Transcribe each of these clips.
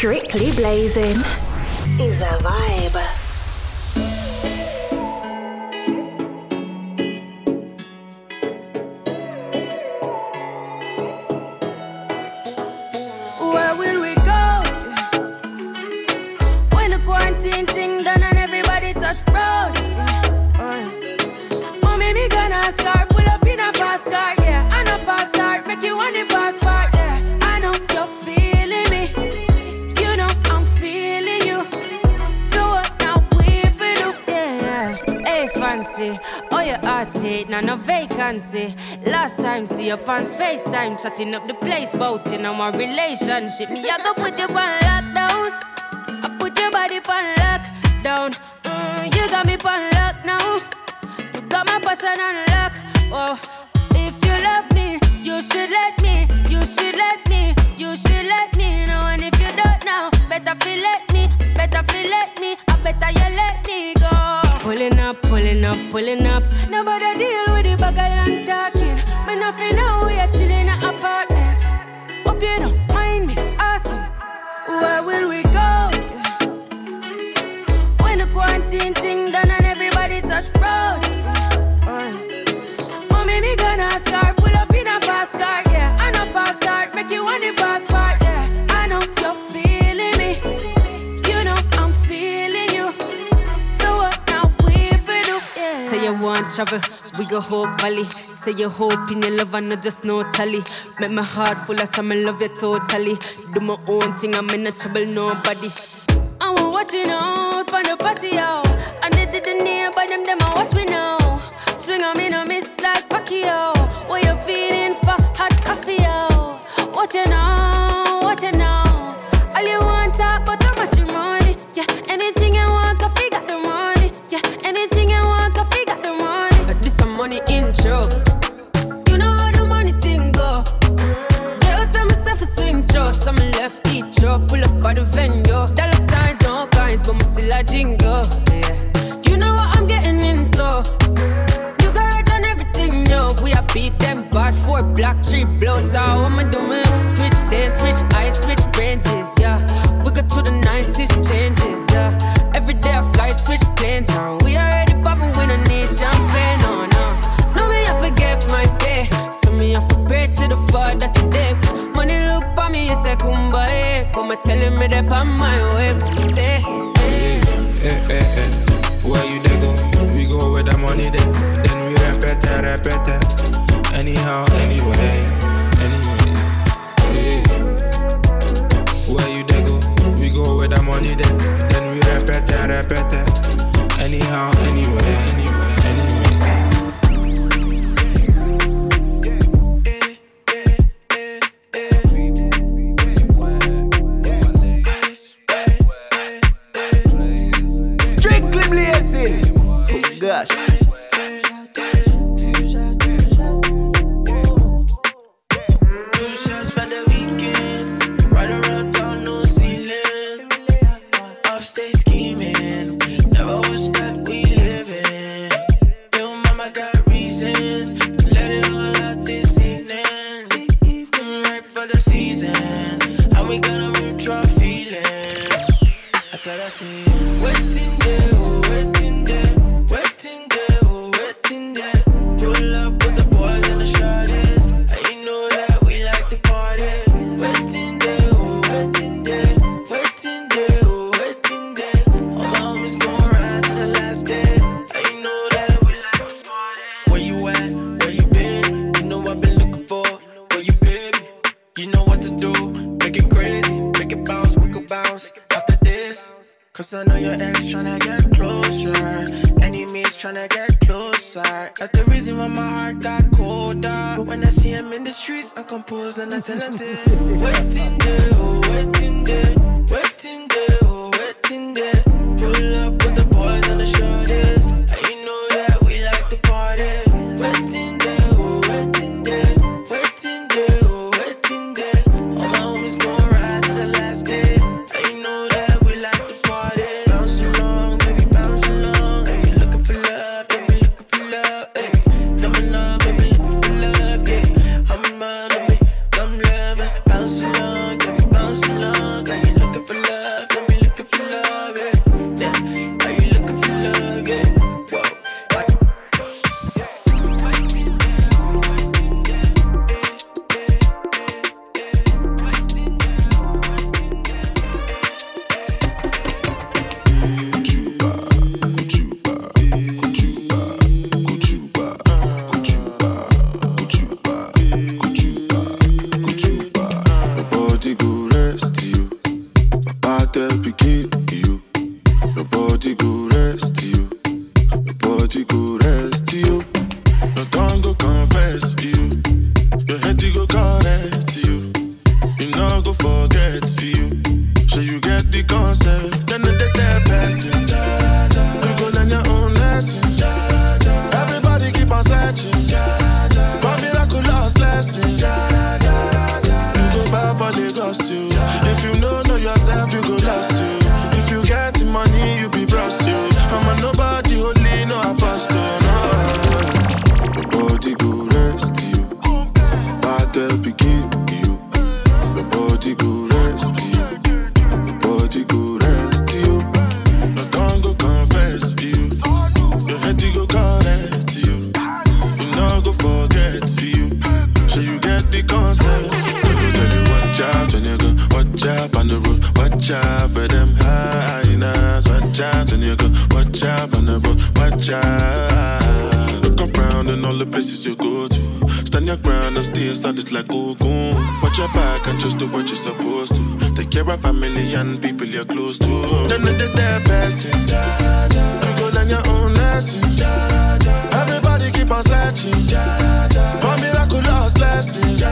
Strictly Blazing is a vibe. and no vacancy. Last time see you on FaceTime, chatting up the place, bout you my relationship. Me, I go put you on lockdown. I put your body on lockdown. Mm, you got me on lock now. You got my person on lock. Oh, if you love me, you should let me. You should let me. You should let me know. And if you don't know, better feel let me. Better feel let me. I better you let me go. Pulling up, pulling up, pulling up. Nobody deal whole. Say you hope in your love and not just no tally. Make my heart full of some love you totally. Do my own thing, I'm in no trouble, nobody. I'm watching out for the patio. And they did the nearby them, them I watch me now. Swing on me, no miss like Pacquiao. everything. Yeah. You know what I'm getting into. You got it on everything, yo. We are beat them bad for block three blows. So I'ma switch dance, switch eyes, switch branches, yeah. We go to the nicest changes, yeah. Every day I fly, switch plans on. We already popping when I need champagne, no, no. No, me, I forget my pay. So me, I forget to the father today. Money look for me, it's a kumbaya. Come my telling me that I'm my and I tell them, to stay solid like Ogun. Watch your back and just do what you're supposed to. Take care of family and people you're close to. Then the dead passing. You go learn your own lesson. Everybody keep on searching for miraculous blessings.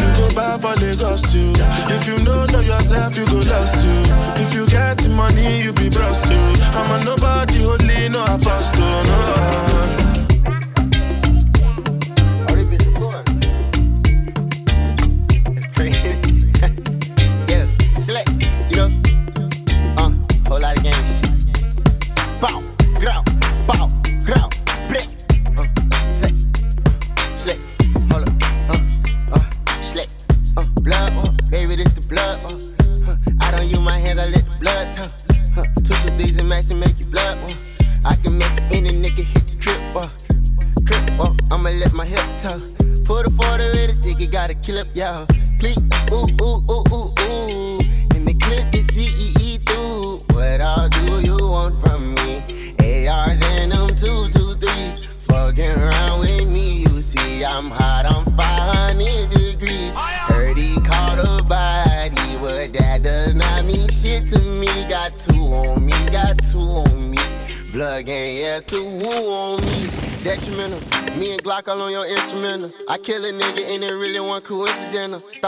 You go buy for Lagos, you. If you know know yourself, you go lost you. If you get money, you be bros you. I'm a nobody, holy no apostle, no.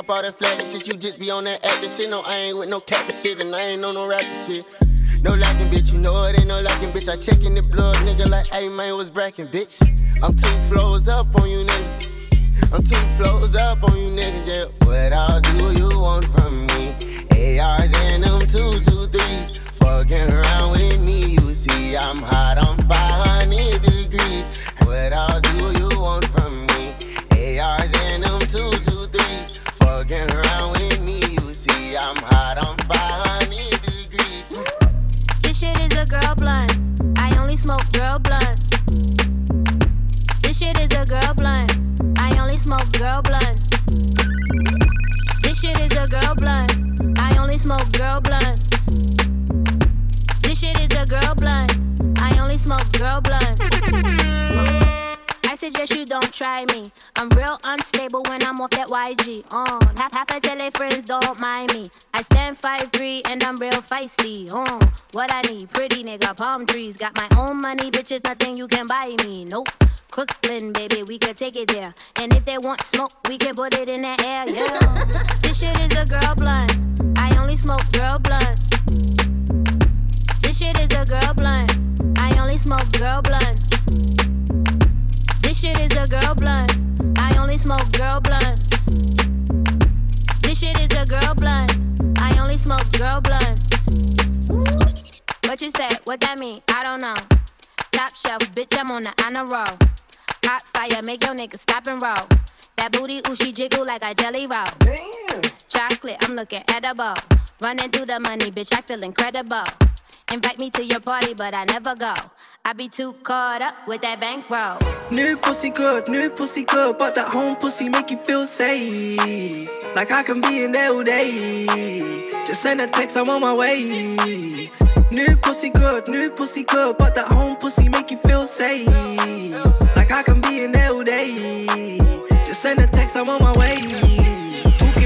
Stop all that flagging shit, you just be on that acting shit. No, I ain't with no cap shit and I ain't on no rapping shit. No lacking, bitch, you know it ain't no lacking, bitch. I check in the blood, nigga, like, hey, man, was bracking, bitch. I'm two flows up on you, nigga. I'm two flows up on you, nigga, yeah. What all do you want from me? ARs and them two, two, threes. Fucking around with me, you see, I'm hot, I'm 500 degrees. What all do you girl blunts. This shit is a girl blunt. I only smoke girl blunts. This shit is a girl blunt. I only smoke girl blunts. I suggest you don't try me. I'm real unstable when I'm off that YG. Uh, half half a tell friends don't mind me. I stand 5'3 and I'm real feisty. Uh, what I need, pretty nigga, palm trees. Got my own money, bitches, nothing you can buy me. Nope. Crooklyn, baby, we could take it there. And if they want smoke, we can put it in the air, yeah. this shit is a girl blunt. A girl blunt. I only smoke girl blunts. This shit is a girl blunt. I only smoke girl blunts. What you say? What that mean? I don't know. Top shelf, bitch, I'm on the honor roll. Hot fire, make your nigga stop and roll. That booty, ooh, she jiggle like a jelly roll. Damn. Chocolate, I'm looking edible. Running through the money, bitch, I feel incredible. Invite me to your party, but I never go. I be too caught up with that bankroll. New pussy good, new pussy good, but that home pussy make you feel safe. Like I can be in there all day. Just send a text, I'm on my way. New pussy good, new pussy good, but that home pussy make you feel safe. Like I can be in there all day. Just send a text, I'm on my way.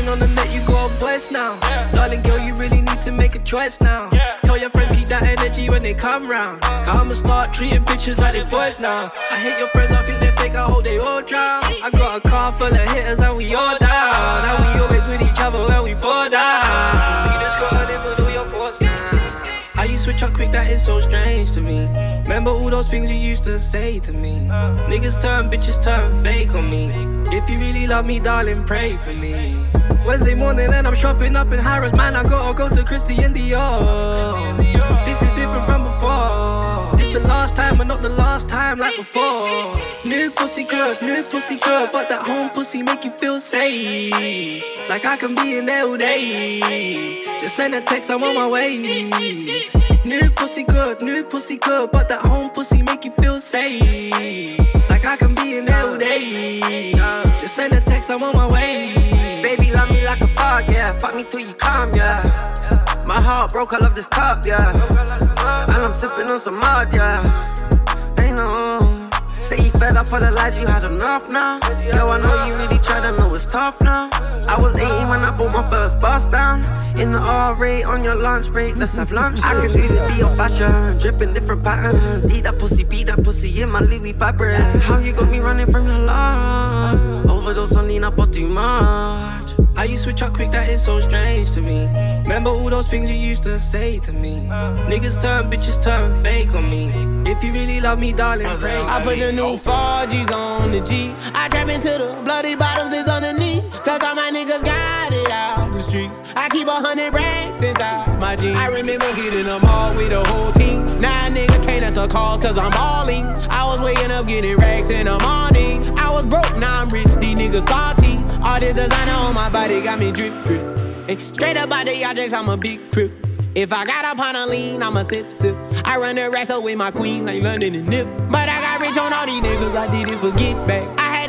Talking on the net, you got a voice now. Darling girl, you really need to make a choice now. Tell your friends keep that energy when they come round. Come and start treating bitches like they boys now. I hate your friends, I think they're fake, I hope they all drown. I got a car full of hitters and we all down. Now we always with each other when we fall down. You just gotta live with all your thoughts now. How you switch up quick, that is so strange to me. Remember all those things you used to say to me. Niggas turn, bitches turn fake on me. If you really love me, darling, pray for me. Wednesday morning and I'm shopping up in Harrods. Man, I gotta go to Christian Dior. This is different from before. This the last time, but not the last time like before. New pussy good, new pussy good, but that home pussy make you feel safe. Like I can be in there all day. Just send a text, I'm on my way. New pussy good, new pussy good, but that home pussy make you feel safe. Like I can be in there all day. Just send a text, I'm on my way. Love me like a fog, yeah. Fuck me till you calm, yeah. My heart broke, I love this cup, yeah. And I'm sipping on some mud, yeah. Ain't no. Say you fed up on the lies, you had enough now. Yo, I know you really try to know it's tough now. I was 18 when I bought my first bus down. In the R rate on your lunch break, let's have lunch. I can do the Dior fashion, dripping different patterns. Eat that pussy, beat that pussy in my Louis fabric. How you got me running from your love? Overdose on up or too much. How you switch up quick, that is so strange to me. Remember all those things you used to say to me. Niggas turn, bitches turn fake on me. If you really love me, darling, pray. I put the new 4Gs on the G. I trap into the bloody bottoms is underneath. Cause all my niggas got it out the streets. I keep a hundred racks inside my jeans. I remember hitting them all with the whole team. Now a nigga can't answer calls cause I'm balling. I was waking up getting racks in the morning. I was broke, now I'm rich, these niggas salty. All this designer on my body got me drip, drip. Ay, straight up out the objects, I'm a big crip. If I got up on a lean, I'ma sip, sip. I run the racks with my queen, like London and Nip. But I got rich on all these niggas, I didn't forget back.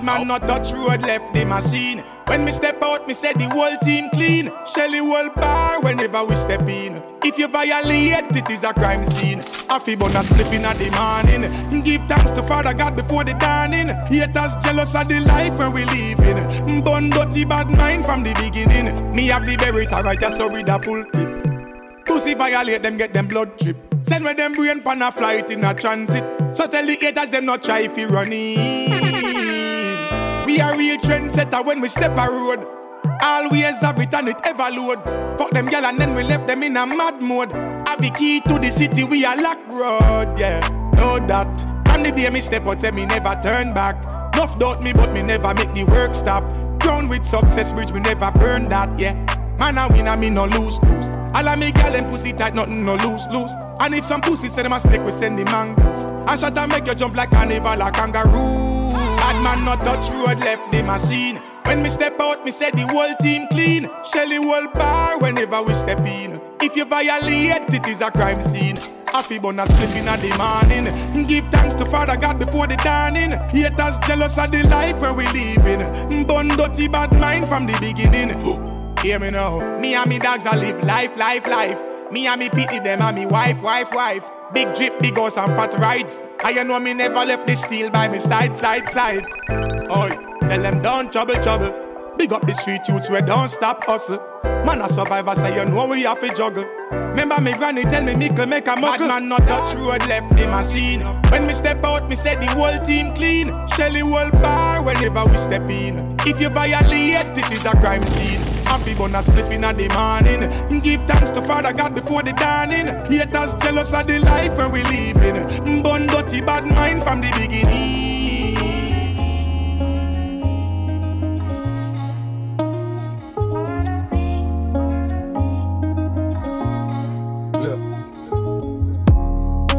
Bad man not touch road, left the machine. When me step out, me say the whole team clean. Shelly whole bar whenever we step in. If you violate, it is a crime scene. Affy bun a spliff in the morning. Give thanks to Father God before the dawning. Haters jealous of the life where we living. Bun dirty bad mind from the beginning. Me have the berita right, so read a full clip. Pussy violate them, get them blood drip. Send where them brain pan a flight in a transit. So tell the haters them not try if you run in. We are real trendsetter when we step a road. Always have it and it ever load. Fuck them gal and then we left them in a mad mode. Have the key to the city, we are lock road, yeah. Know that. From the day me step out, say me never turn back. Enough doubt me, but me never make the work stop. Ground with success, bridge, we never burn that, yeah. Man, I win, I me no lose, lose. All of me gal and pussy tight, nothing no loose, loose. And if some pussy say them a snake, we send the mangoes. And shot and make you jump like carnival, like kangaroo. Bad man not touch road, left the machine. When me step out, me say the whole team clean. Shelly whole bar whenever we step in. If you violate, it is a crime scene. Affy bun a spliff in the morning. Give thanks to Father God before the dawning. Haters jealous of the life where we living. Bun dirty bad mind from the beginning. Hear me now. Me and me dogs I live life, life, life. Me and me pity them and me wife, wife, wife. Big drip, big house and fat rides. I you know me never left the steel by me side, side, side. Oi, tell them don't trouble, trouble. Big up the street youths where don't stop hustle. Man a survivor say you know we have to juggle. Remember me granny tell me Mickle make a muckle. Bad man not touch road left the machine. When me step out, me say the whole team clean. Shelly whole bar whenever we step in. If you violate, it is a crime scene. Happy bun a spliff in the morning. Give thanks to Father God before the dawning. Haters jealous of the life where we living. Bun dirty bad mind from the beginning.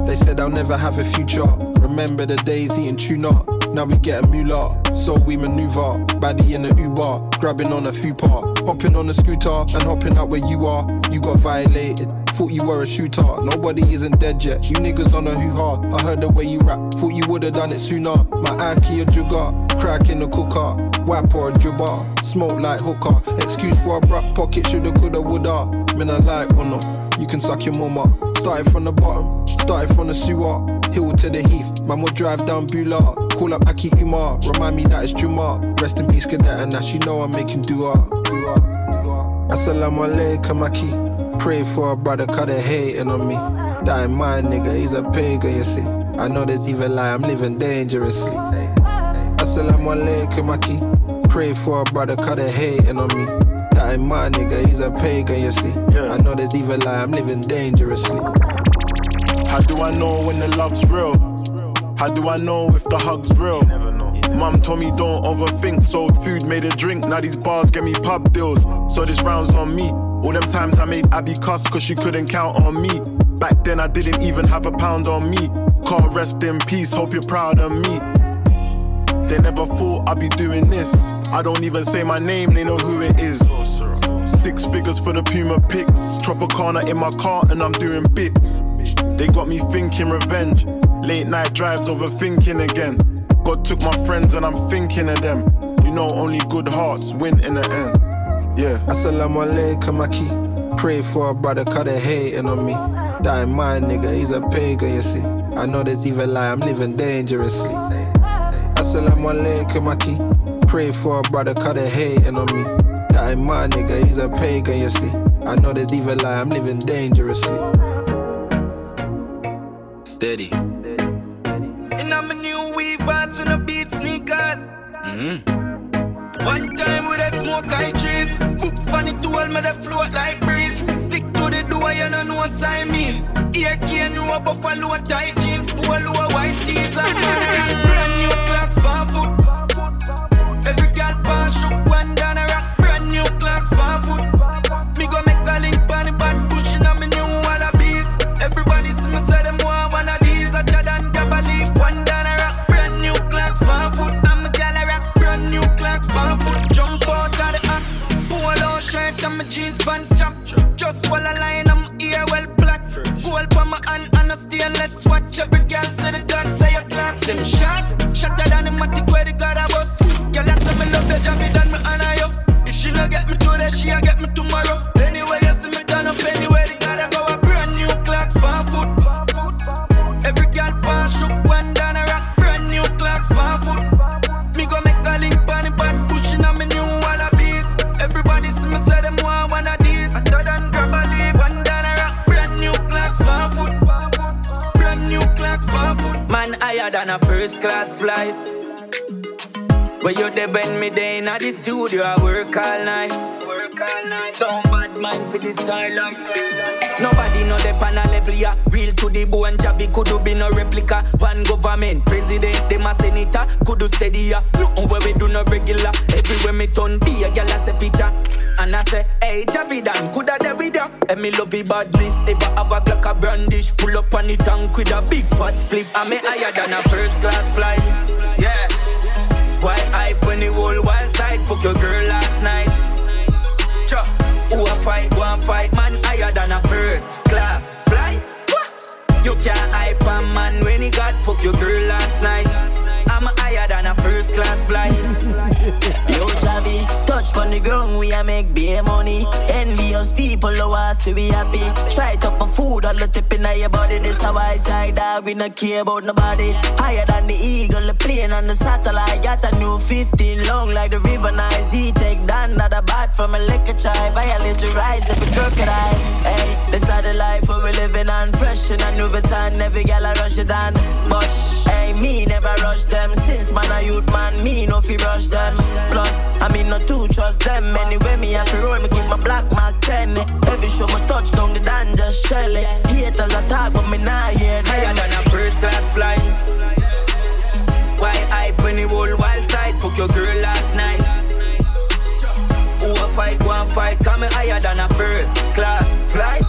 They said I'll never have a future. Remember the days eating tuna. Now we get a moolah, so we maneuver. Baddie in the Uber, grabbing on a few part. Hopping on a scooter and hopping out where you are. You got violated. Thought you were a shooter. Nobody isn't dead yet. You niggas on a hoo ha. I heard the way you rap. Thought you would've done it sooner. My Aki a jugger. Crack in the cooker. Wap or a jubber. Smoke like hooker. Excuse for a brat pocket. Shoulda, coulda, woulda. Man, I like or not. You can suck your mama. Started from the bottom. Started from the sewer. Hill to the Heath, man will drive down Bula. Call up Aki Umar, remind me that it's Juma. Rest in peace, cadet, and that you know I'm making do dua. Assalamu alaikum, Aki. Pray for a brother, cause they hating on me. That ain't my nigga, he's a pagan, you see. I know there's even lie, I'm living dangerously. Assalamu alaikum, Aki. Pray for a brother, cause they hating on me. That ain't my nigga, he's a pagan, you see. I know there's even lie, I'm living dangerously. How do I know when the love's real? How do I know if the hug's real? Mum told me don't overthink, sold food, made a drink. Now these bars get me pub deals, so this round's on me. All them times I made Abby cuss cause she couldn't count on me. Back then I didn't even have a pound on me. Can't rest in peace, hope you're proud of me. They never thought I'd be doing this. I don't even say my name, they know who it is. Six figures for the Puma pics. Tropicana in my car and I'm doing bits. They got me thinking revenge. Late night drives overthinking again. God took my friends and I'm thinking of them. You know, only good hearts win in the end. Yeah. Assalamu alaikum, Aki. Pray for a brother, cause they hating on me. That ain't my nigga, he's a pagan, you see. I know there's even lie, I'm living dangerously. Assalamu alaikum, Aki. Pray for a brother, cause they hating on me. That ain't my nigga, he's a pagan, you see. I know there's even lie, I'm living dangerously. Steady. Mm-hmm. One time with a smoke I trees. Hooks on the tool, me they float like breeze. Stick to the door, you know what no Siamese. Ear can know buffalo tight jeans, polo white tees and brand new clocks for foot. Every girl pass shook me day in the studio, I work all night. Down bad man for the skyline. Nobody know the pan level ya. Real to the bone, Javi could be no replica. One government, president, them a senator, could steady ya. Nothing where we do no regular. Everywhere me turn, be a gal a picture. And I say, hey, Javi Dan, coulda there with ya. And me love the badness, ever have a Glock a brandish. Pull up on the tank with a big fat spliff. And me higher than a first class flight. Yeah. Why hype when the whole wild side? Fuck your girl last night. Cha, who a fight, and fight, man higher than a first class flight. What? You can't hype a man when he got fuck your girl last night. I'm higher than a first class flight. Yo, Javi, touch on the ground, we a make beer money. Envious people, low us, so we happy. Try top of food, all the tip in your body. This how I side that we not care about nobody. Higher than the eagle, the plane and the satellite. Got a new 15 long like the river nice. He take down not a bat from a liquor chai. Violate the rise of a crocodile. Hey, this how the life where we living on. Fresh in a new Vuitton, every gal I rush it on. But, me never rush them. Since man a youth man, me no fi rush them. Plus, I mean no too trust them. Anyway, me have to roll, me keep my black mark 10. Every show my touch down the dan just shell it. Haters attack, but me nah hear them. Higher than a first class flight. Why I when the whole wild side? Fuck your girl last night. Who a fight, and fight. Come higher than a first class flight.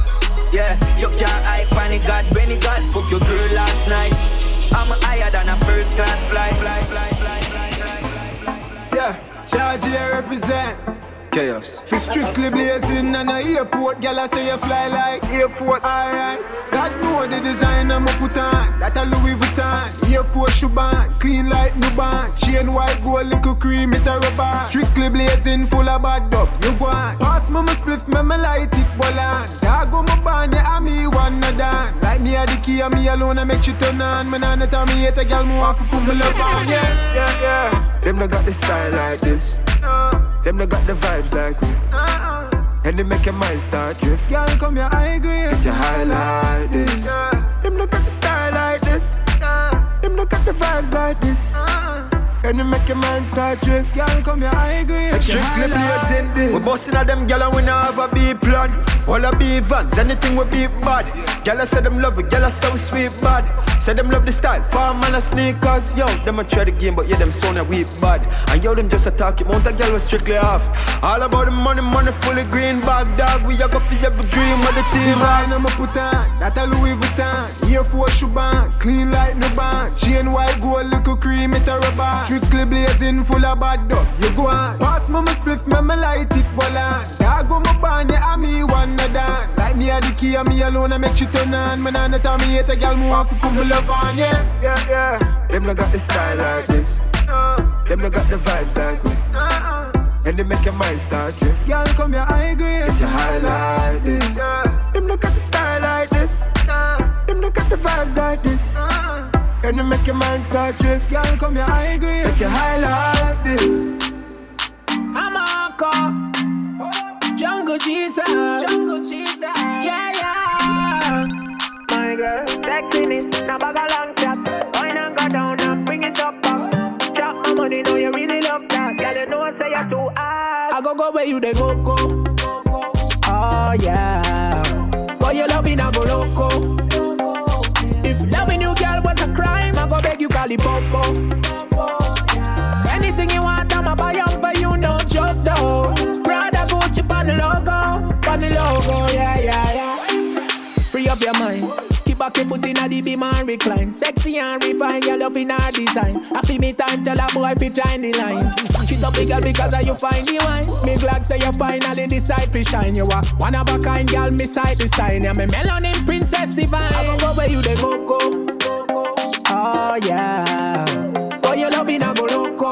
Yeah, you can't hype on God when he got fuck your girl last night. I'm higher than a first class flight. fly, fly, fly, fly, fly, fly. Yeah, charge represent. Chaos. Fi strictly blazing and a airport, girl I say you fly like airport. Alright, God know the design I'ma put on. That that a Louis Vuitton. Here for Shuban, clean like new band. Chain white gold, little cream, it a rubber. Strictly blazing, full of bad dub. You go on. Pass me my spliff, me me light it, bolan. Dog go my band, yeah, and me wanna dance. Like me a the key, and me alone, I make you turn on. Me nah tell me hate a girl, me want to put my love on, yeah, yeah, yeah. Them no got the style like this. Them no got the vibes like me. Uh-uh. And they make your mind start drift. Girl, come here, I agree. Get your high like this. Them no got the style like this. Them no got the vibes like this. Uh-uh. And they make your mind start drift. Girl, come here, I agree. Strictly blazing this. We busting at them gyal and we not have a B plan. All a B vans, anything we be bad. Gyal I say them love it, gyal I so sweet bad. Say them love the style, farm man a sneakers. Yo, them a try the game, but yeah them sound a weak bad. And yo them just attack it, mount a gyal we strictly off. All about the money, money fully green bag dog. We a go for every dream of the team. Design I'ma put on, that a Louis Vuitton. Here for Shuban, clean like no band. Chain white gold, little cream, it a rubber. Strictly blazing, full of bad dub. You go on. Pass me my spliff, me me light it, bolan. Dog go my band, yeah, me wanna dance. Like me a the key, and me alone, I make you turn on. Me nah tell me hate a girl, me want to put my love on, yeah, yeah, yeah. Them no got the style like this. Uh-uh. Them no got the vibes like me. Uh-uh. And they make your mind start drift. Girl, come here, I agree. Get your high like this. Them no got the style like this. Uh-uh. Them no got the vibes like this. And they make your mind start drift. Girl, come here, I agree. Make your high like this. I'm a call. Jungle Jesus. Jungle Jesus. Yeah, yeah. My girl, sexiness, now bag a long chat. Why not go down and bring it up back? Drop my money, know you really love that. Girl, you know I say you're too hard. I go go where you they go go. Oh yeah. For your loving I go loco. Call popo. Anything you want, I'ma buy up for you, no joke though. Prada Gucci on the logo, on the logo, yeah yeah yeah. Free up your mind. Keep back your foot in a the beam and recline. Sexy and refined, your love in our design. I feel me time tell a boy fi join the line. Keep up the girl because you find the wine. Me glad say you finally decide to shine. You are one of a kind girl, me side to sign. Yeah, me melanin princess divine. I go go where you they go go. Oh yeah. For your loving I go loco.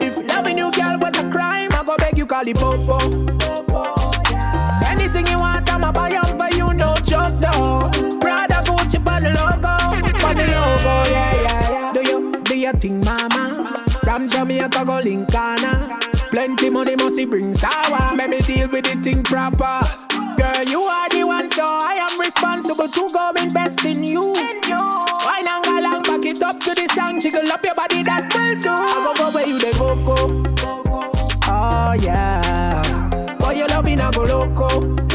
If loving you girl was a crime, I go beg you call it popo. Anything you want, I'ma buy up for you, no joke though. Prada Gucci on the logo, on the logo, yeah, yeah, yeah. Do you, do you think, mama? From Jamaica go Lincana. Plenty money must he bring sour. Make me deal with the thing proper. Girl, you are I am responsible to go invest in you. Wine and go long, back it up to the song, jiggle up your body, that will do. I go go where you they go go. Oh yeah. For your loving, I go loco.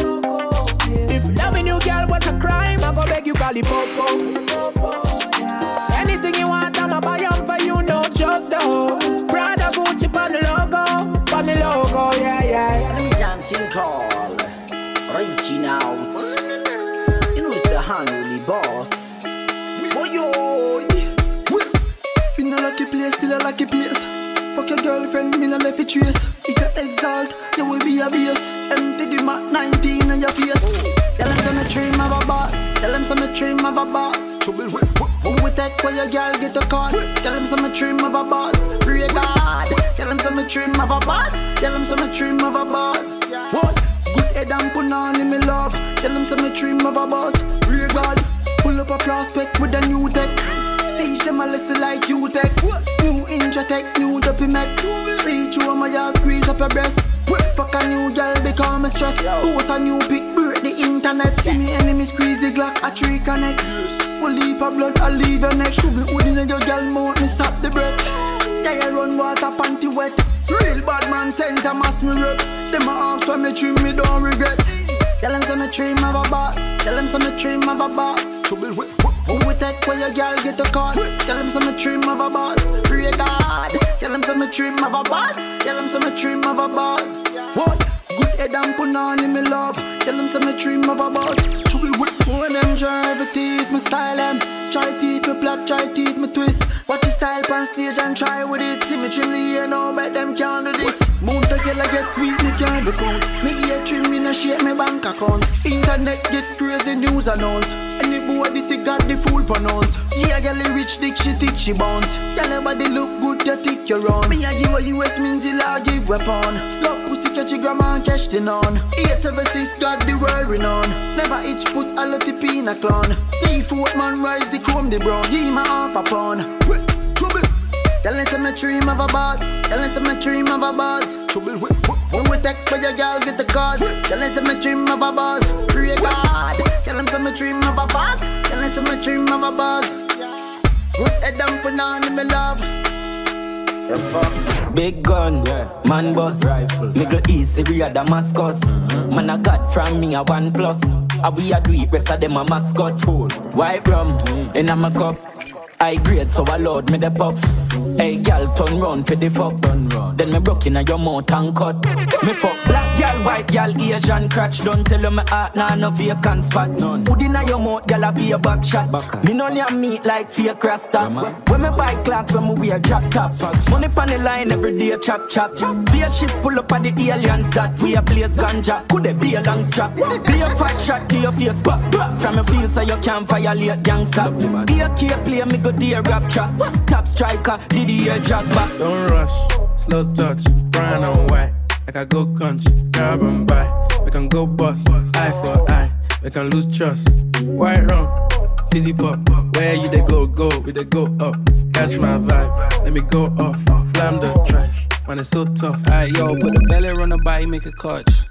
Some dream of a boss. Pray God. Tell them some dream of a boss. Tell them some dream of a boss. What? Good head and put on in me love. Tell them some dream of a boss. Pray God. Pull up a prospect with a new tech. Teach them a lesson like you tech. New intra tech, new dopey mech. Reach you on my ass, squeeze up your breast. Fuck a new girl, become a stress. Post a new pic, break the internet. See me enemy squeeze the Glock, a tree connect. One leap of blood, I leave your neck. Should be holding in your girl mouth, me stop the breath. Yeah, you run water, panty wet. Real bad man, center mass me rep. Them a ask for me trim, me don't regret. Tell them some dream of a boss. Tell them some dream of a boss. Trouble with Who we take where your girl get a cost? Tell them some dream of a boss. Pray God. Tell them some dream of a boss. Tell them some dream of a boss. What? Good head and put on in me love. Tell them some dream of a boss. Trouble with when them drive a teeth, my style them. Try teeth, me plot, try teeth, me twist. Watch your style on stage and try with it. See me trim the ear now, bet them can't do this. Mount a I get weak, me can't be count. Me ear trim, me no shake me bank account. Internet get crazy news announce. Any boy this he got the full pronounce. Yeah, girl, rich dick, she thick, she bounce. Girl, your body look good, you thick, you run. Me I give a US means I give weapon. Love catch your grandma and catch the on. Eight seven six got the world renowned. Never each put a lot of a clown. Seafood man rise the chrome the brown. Give me half a pound. Trouble. Tell us I'm a dream of a boss. Tell us I'm a dream of a boss. Trouble. When we take for your girl, get the cause. Tell us I'm a dream of a boss. Pray God. Tell them I'm a dream of a boss. Tell us I'm a dream of a boss. Put down, put on in my love. The fuck? Big gun, man boss, rifle, Middle East, Syria, Damascus. Mm-hmm. Man a god from me a one plus. Mm-hmm. A we a do it, rest of them a mascot. Fool. White rum mm-hmm. in a cup. I grade so I load me the puffs. Hey gal, turn round for the fuck. Then me broke in a your mouth and cut. Me fuck black gal, white gal, Asian crotch. Don't tell you me heart nah no vacant spot. None. Put in a your mouth, gal a be a back shot. Me no near meat like fake rasta. When me buy clocks, when me wear drop top. Money pon the line every day, chop chop. Be a ship pull up at the aliens that we a place ganja. Could it be a long strap? Be a fat shot to your face, but from your feel so you can't violate gangsta. Be a key play, me go dear rap trap. Top striker, did the air jack back. Don't rush, slow touch, brown and white. I go country, and buy. We can go bust, eye for eye. We can lose trust. White rum, fizzy pop. Where you they go, go, we they go up. Catch my vibe, let me go off. Blam the trash, man, it's so tough. Alright, yo, put the belly on the body, make a catch.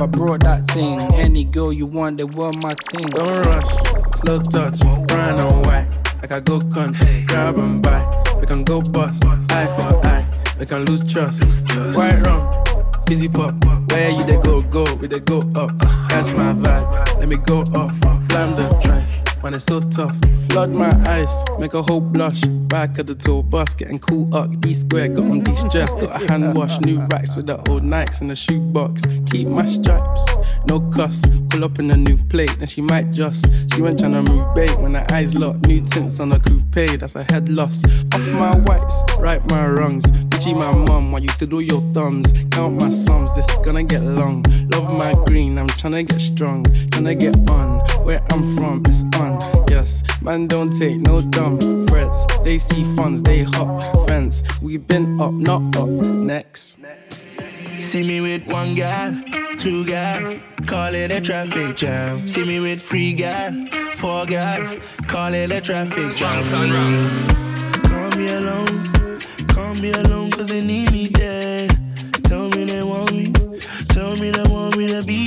I brought that thing. Any girl you want, they want my thing. Don't rush, slow touch, brown and white. Like I go country, grab and buy. We can go bust, eye for eye. We can lose trust. White rum, fizzy pop. Where you they go, go, we they go up. Catch my vibe, let me go off. Blam the trash, man, it's so tough. Flood my eyes, make a whole blush. Back of the tour bus, getting cool up. D square, got them de-stressed. Got a hand wash, new racks with the old Nikes in the shoebox. Keep my stripes, no cuss. Pull up in a new plate, then she might just. She went tryna move bait when her eyes locked. New tints on a coupe, that's a head loss. Off my whites, right my wrongs. Gucci my mum, while you fiddle your thumbs. Count my sums, this is gonna get long. Love my green, I'm tryna get strong. Tryna get on, where I'm from, it's on. Yes, man, don't take no dumb threats. They see funds, they hop fence. We been up, not up. Next. See me with one gal, two gal, call it a traffic jam. See me with three gal, four gal, call it a traffic jam. Call me alone, call me alone cause they need me there. Tell me they want me, tell me they want me to be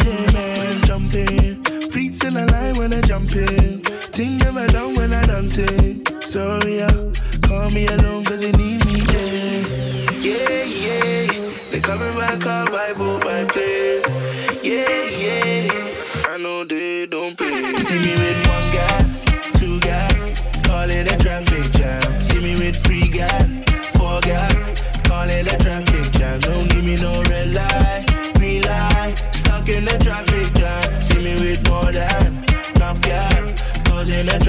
in. Think never done when I don't it. Sorry, yeah. Call me alone cause they need me there. Yeah, yeah. They coming back up by boat, by plane. Yeah.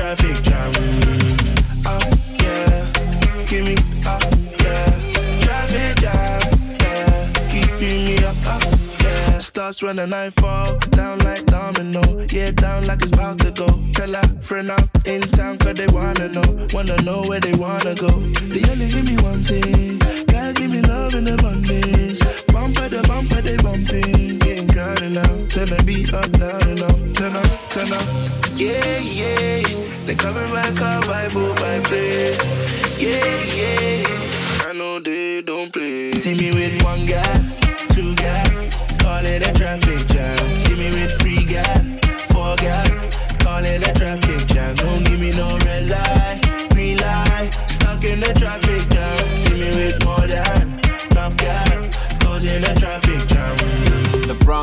Traffic jam. Oh yeah, give me up, yeah, traffic jam, yeah, keeping me up, up, yeah. Starts when the night fall, down like domino, yeah, down like it's about to go. Tell a friend I'm in town 'cause they wanna know, wanna know where they wanna go. They only give me one thing, gotta give me love in abundance. Bumper the bumper, they bumping, getting crowded now. Turn the beat up loud enough, turn up, turn up. Yeah, yeah, they coming back up boat, by plane. Yeah, yeah, I know they don't play. See me with one guy, two guy, call it a traffic jam. See me with three guy, four guy, call it a traffic jam. Don't give me no red light, green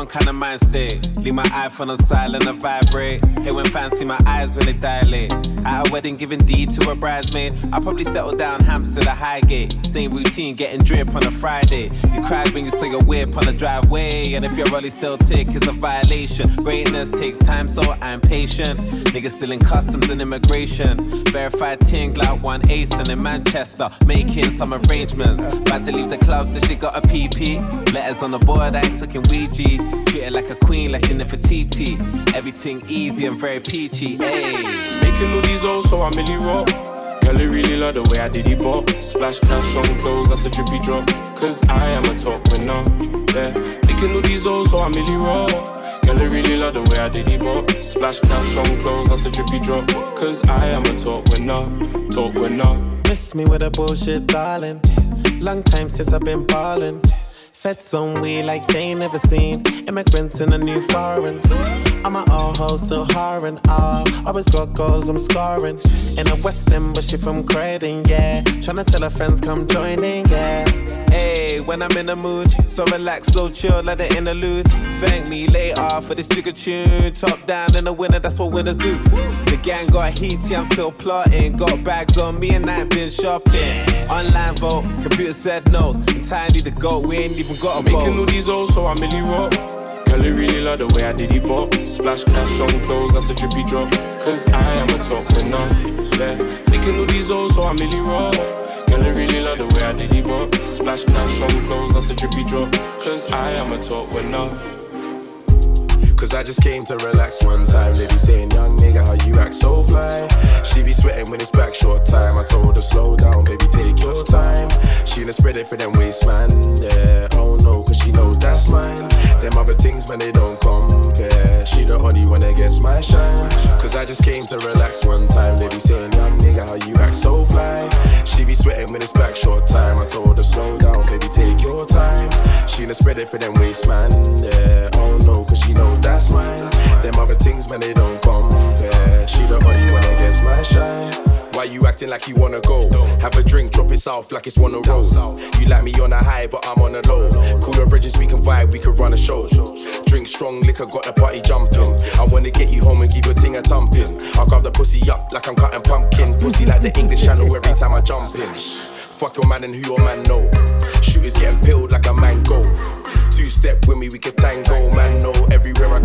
kind of mind state. Leave my iPhone on silent and vibrate. Hey, when fans see my eyes when they dilate. At a wedding, giving D to a bridesmaid. I probably settle down Hampstead at Highgate. Same routine, getting drip on a Friday. You cried when you saw your whip on the driveway. And if your rolly still tick, it's a violation. Greatness takes time, so I'm patient. Niggas still in customs and immigration. Verified things like one ace and in Manchester. Making some arrangements. About to leave the club, so she got a PP. Letters on the board, I ain't in Ouija. Treat her like a queen, like she for TT. Everything easy and very peachy. Ayy. Making all these O's, so I'm really rock. Girl, I really love the way I did it bop. Splash cash on clothes, that's a drippy drop. Cause I am a top winner. Yeah. Making all these O's, so I'm really rock. Girl, I really love the way I did it bop. Splash cash on clothes, that's a drippy drop. Cause I am a top winner. Top winner. Miss me with a bullshit, darling. Long time since I've been ballin'. Feds on we like they ain't never seen. Immigrants in a new foreign. I'm an old hoe, hard and Ah, always got goals, I'm scoring. In a West End, but she from Croydon, yeah. Tryna tell her friends come join in, yeah. Hey, when I'm in the mood, so relax, so chill, let the interlude. Thank me later for this jigger tune. Top down in the winter, that's what winners do. The gang got heaty, I'm still plotting. Got bags on me and I ain't been shopping. Online vote, computer said. And tiny the goat, we ain't even got a Making all these so I'm really rock. Girl, I really love the way I did it bop. Splash cash on clothes, that's a drippy drop. Cause I am a top winner. Yeah. Making all these O's, so I'm really rock. Girl, I really love the way I did it bop. Splash cash on clothes, that's a drippy drop. Cause I am a top winner. Cause I just came to relax one time. They be saying, young nigga, how you act so fly. She be sweating when it's back short time. I told her, slow down, baby, take your time. She done spread it for them waist, man. Yeah, oh no, cause she knows that's mine. Them other things, man, they don't compare. She the only one that gets my shine. Cause I just came to relax one time. They be saying, young nigga, how you act so fly. She be sweating when it's back short time. I told her, slow down, baby, take your time. She done spread it for them waist, man. Yeah, oh no, cause she knows that's mine. Them other things, man, they don't compare. She the only one that gets my shine. Why you acting like you wanna go? Have a drink, drop it south like it's one of roll. You like me on a high, but I'm on a low. Cooler bridges, we can vibe, we can run a show. Drink strong liquor, got the party jumping. I wanna get you home and give your ting a thumping. I'll carve the pussy up like I'm cutting pumpkin. Pussy like the English channel every time I jump in. Fuck your man and who your man know. Shooters getting peeled like a mango. Step with me, we can tango. Man, no, everywhere I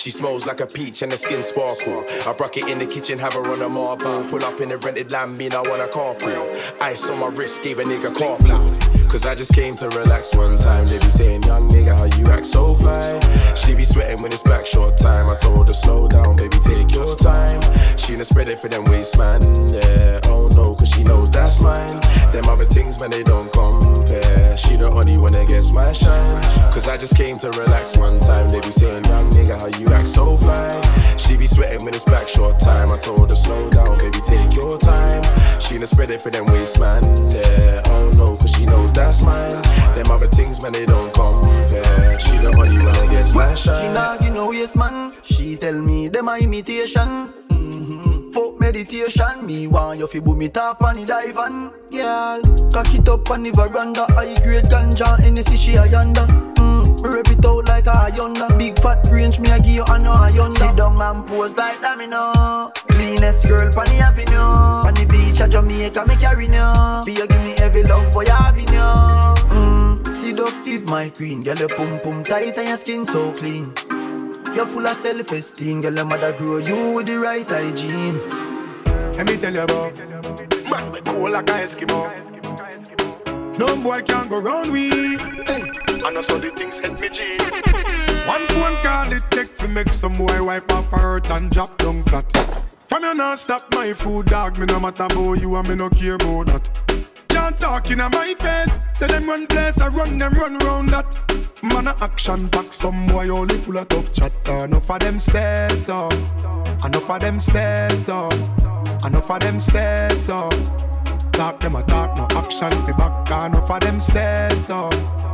She smells like a peach and the skin sparkle. I broke it in the kitchen, have her on a marble. Pull up in the rented land, mean I want a carpool. Ice on my wrist, gave a nigga carpool. Cause I just came to relax one time. They be saying, young nigga, how you act so fly. She be sweating when it's back short time. I told her, slow down, baby, take your time. She done spread it for them waist, man. Yeah, oh no, cause she knows that's mine. Them other things, man, they don't compare. She the only one that gets my shine. Cause I just came to relax one time. They be saying, young nigga, how you act so fly. She be sweating when it's back short time. I told her, slow down, baby, take your time. She done spread it for them waist, man. Yeah, oh no, cause she knows that's mine. Them other things, man, they don't come compare. She the only one that gets my She shine. nah give no yes man. She tell me them a imitation. Mm-hmm. Meditation. Me want you fi boom me top on the dive on. Girl, cock it up on the veranda. High grade ganja, Hennessy she a yonder. Mm, rip it out like a yonder. Big fat range, me a give you a no a yonder. Sit down and pose like domino. Cleanest girl pon the avenue. On the beach at Jamaica, me carry no. Be you give me every love boy having you. Mm, seductive my queen. Girl, your pum pum tight and your skin so clean. You're full of self-esteem, girl. Your mother grow you with the right hygiene. Let me tell you about Man, we cool like a Eskimo No boy can go round we hey. And I saw the things hit me G. One phone call it take to make some boy wipe up hurt and drop down flat. From you not stop my food dog. Me no matter about you and me no care about that. Can't talk in my face. Say them run place I run them run round that. Man a action pack some boy only full of tough chatter Enough of them stairs up Enough of them stairs up Enough of them stairs up Talk them a talk, no action fi back. Enough of them stairs up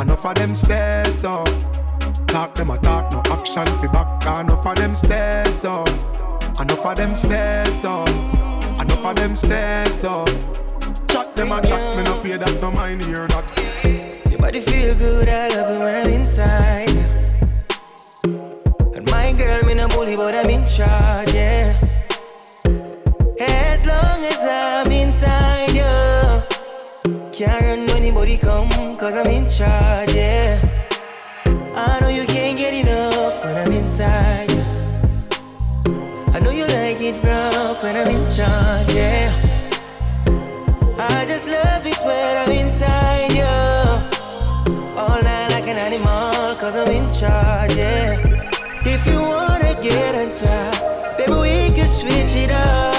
Enough of them stairs, oh. Talk them a talk, no action fi back. Enough of them stairs, oh. Enough of them stairs, oh. Enough of them stairs, oh. Chat them a chat, me no pay that, no mind hear that. Your body feel good, I love it when I'm inside. And my girl, me no bully, but I'm in charge, yeah. As long as I'm inside you, can't run anybody come, cause I'm in charge, yeah. I know you can't get enough when I'm inside you. I know you like it rough when I'm in charge, yeah. I just love it when I'm inside you. All night like an animal, cause I'm in charge, yeah. If you wanna get on top, baby, we can switch it up.